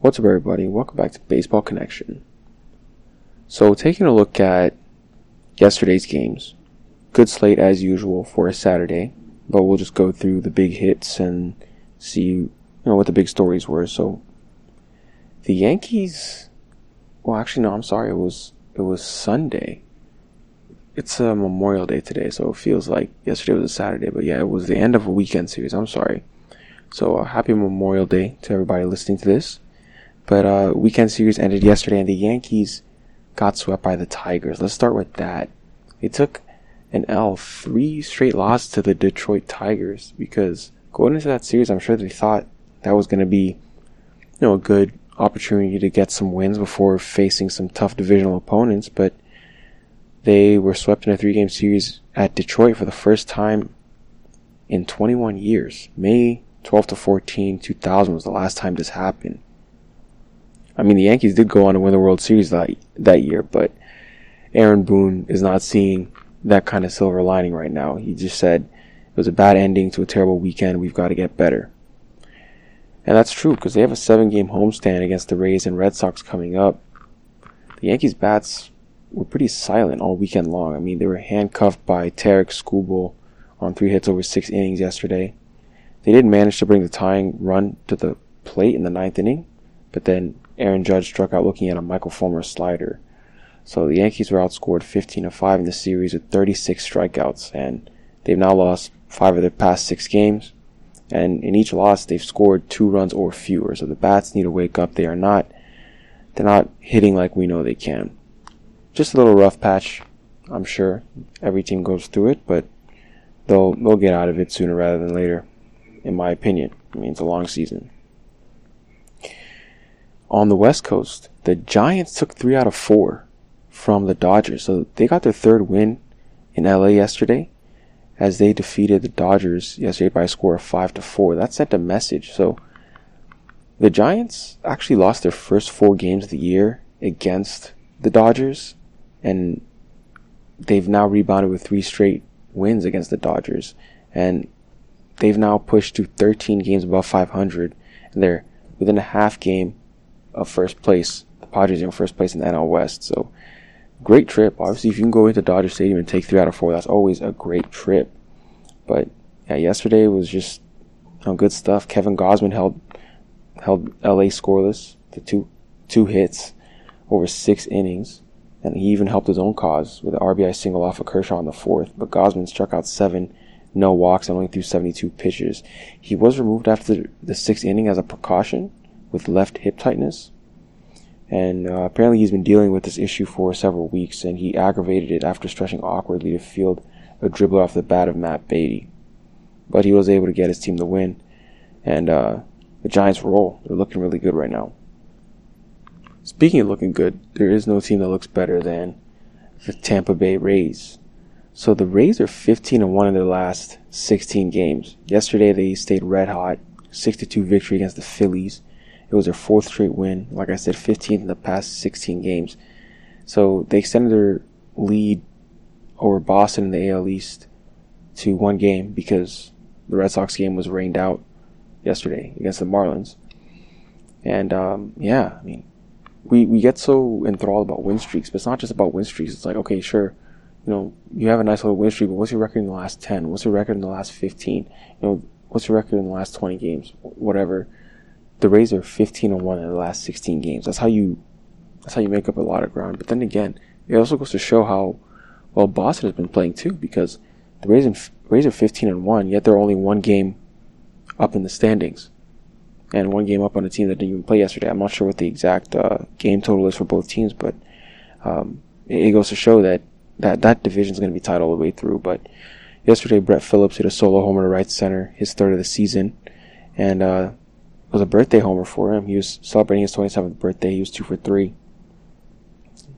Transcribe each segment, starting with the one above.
What's up, everybody? Welcome back to Baseball Connection. So, taking a look at yesterday's games, good slate as usual for a Saturday, but we'll just go through the big hits and see you know what the big stories were. So, the Yankees. Well, actually, no. I'm sorry. It was it was Sunday. It's a Memorial Day today, so it feels like yesterday was a Saturday. But yeah, it was the end of a weekend series. I'm sorry. So, uh, happy Memorial Day to everybody listening to this. But uh, weekend series ended yesterday, and the Yankees got swept by the Tigers. Let's start with that. They took an L, three straight losses to the Detroit Tigers because going into that series, I'm sure they thought that was going to be, you know, a good opportunity to get some wins before facing some tough divisional opponents. But they were swept in a three-game series at Detroit for the first time in 21 years. May 12 to 14, 2000 was the last time this happened. I mean, the Yankees did go on to win the World Series that that year, but Aaron Boone is not seeing that kind of silver lining right now. He just said it was a bad ending to a terrible weekend. We've got to get better. And that's true because they have a seven game homestand against the Rays and Red Sox coming up. The Yankees' bats were pretty silent all weekend long. I mean, they were handcuffed by Tarik Skubal on three hits over six innings yesterday. They didn't manage to bring the tying run to the plate in the ninth inning, but then Aaron Judge struck out looking at a Michael Fulmer slider. So the Yankees were outscored 15 to 5 in the series with 36 strikeouts, and they've now lost five of their past six games. And in each loss, they've scored two runs or fewer. So the bats need to wake up. They are not, they're not hitting like we know they can. Just a little rough patch, I'm sure. Every team goes through it, but they'll they'll get out of it sooner rather than later, in my opinion. I mean, it's a long season on the West Coast, the Giants took three out of four from the Dodgers. So they got their third win in LA yesterday as they defeated the Dodgers yesterday by a score of five to four. That sent a message. So the Giants actually lost their first four games of the year against the Dodgers, and they've now rebounded with three straight wins against the Dodgers. And they've now pushed to 13 games above 500, and they're within a half game first place. The Padres are in first place in the NL West. So great trip. Obviously, if you can go into Dodger Stadium and take three out of four, that's always a great trip. But yeah, yesterday was just you know, good stuff. Kevin Gausman held held LA scoreless to two two hits over six innings, and he even helped his own cause with an RBI single off of Kershaw in the fourth. But Gausman struck out seven, no walks, and only threw 72 pitches. He was removed after the sixth inning as a precaution, with left hip tightness. And uh, apparently, he's been dealing with this issue for several weeks, and he aggravated it after stretching awkwardly to field a dribble off the bat of Matt Beaty. But he was able to get his team the win, and uh, the Giants roll. They're looking really good right now. Speaking of looking good, there is no team that looks better than the Tampa Bay Rays. So the Rays are 15 and 1 in their last 16 games. Yesterday they stayed red hot, 62 victory against the Phillies. It was their fourth straight win. Like I said, 15th in the past 16 games. So they extended their lead over Boston in the AL East to one game because the Red Sox game was rained out yesterday against the Marlins. And um, yeah, I mean, we, we get so enthralled about win streaks, but it's not just about win streaks. It's like, okay, sure, you know, you have a nice little win streak, but what's your record in the last 10? What's your record in the last 15? You know, what's your record in the last 20 games? Whatever the Rays are 15 and 1 in the last 16 games. That's how you that's how you make up a lot of ground. But then again, it also goes to show how well Boston has been playing too because the Rays, and, Rays are 15 and 1, yet they're only one game up in the standings. And one game up on a team that didn't even play yesterday. I'm not sure what the exact uh, game total is for both teams, but um, it, it goes to show that that, that division is going to be tied all the way through. But yesterday, Brett Phillips hit a solo homer to right center, his third of the season. And uh, was a birthday homer for him. He was celebrating his 27th birthday. He was two for three.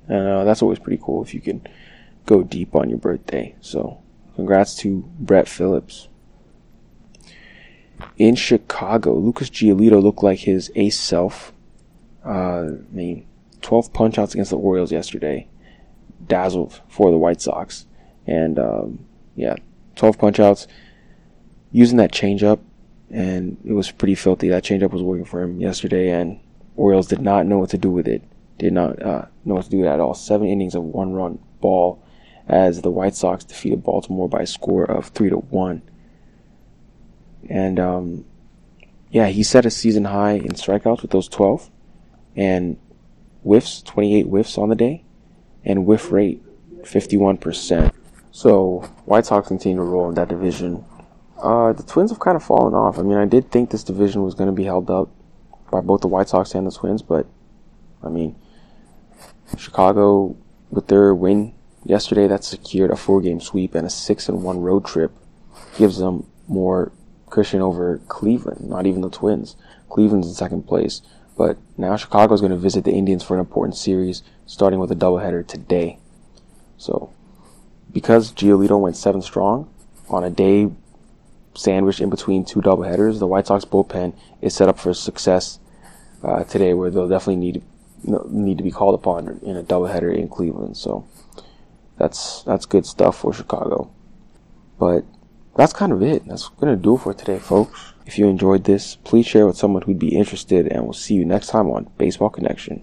And uh, that's always pretty cool if you can go deep on your birthday. So, congrats to Brett Phillips. In Chicago, Lucas Giolito looked like his ace self. Uh, I mean, 12 punch outs against the Orioles yesterday. Dazzled for the White Sox. And, um, yeah, 12 punch outs. Using that changeup and it was pretty filthy. That changeup was working for him yesterday, and Orioles did not know what to do with it. Did not uh, know what to do with it at all. Seven innings of one run ball as the White Sox defeated Baltimore by a score of three to one. And um, yeah, he set a season high in strikeouts with those 12 and whiffs, 28 whiffs on the day, and whiff rate 51%. So White Sox continue to roll in that division. Uh, the Twins have kind of fallen off. I mean, I did think this division was going to be held up by both the White Sox and the Twins, but I mean, Chicago with their win yesterday that secured a four-game sweep and a six and one road trip gives them more cushion over Cleveland. Not even the Twins. Cleveland's in second place, but now Chicago's going to visit the Indians for an important series, starting with a doubleheader today. So, because Giolito went seven strong on a day sandwiched in between two doubleheaders, the White Sox bullpen is set up for success uh, today, where they'll definitely need need to be called upon in a doubleheader in Cleveland. So that's that's good stuff for Chicago. But that's kind of it. That's gonna do it for today, folks. If you enjoyed this, please share with someone who'd be interested, and we'll see you next time on Baseball Connection.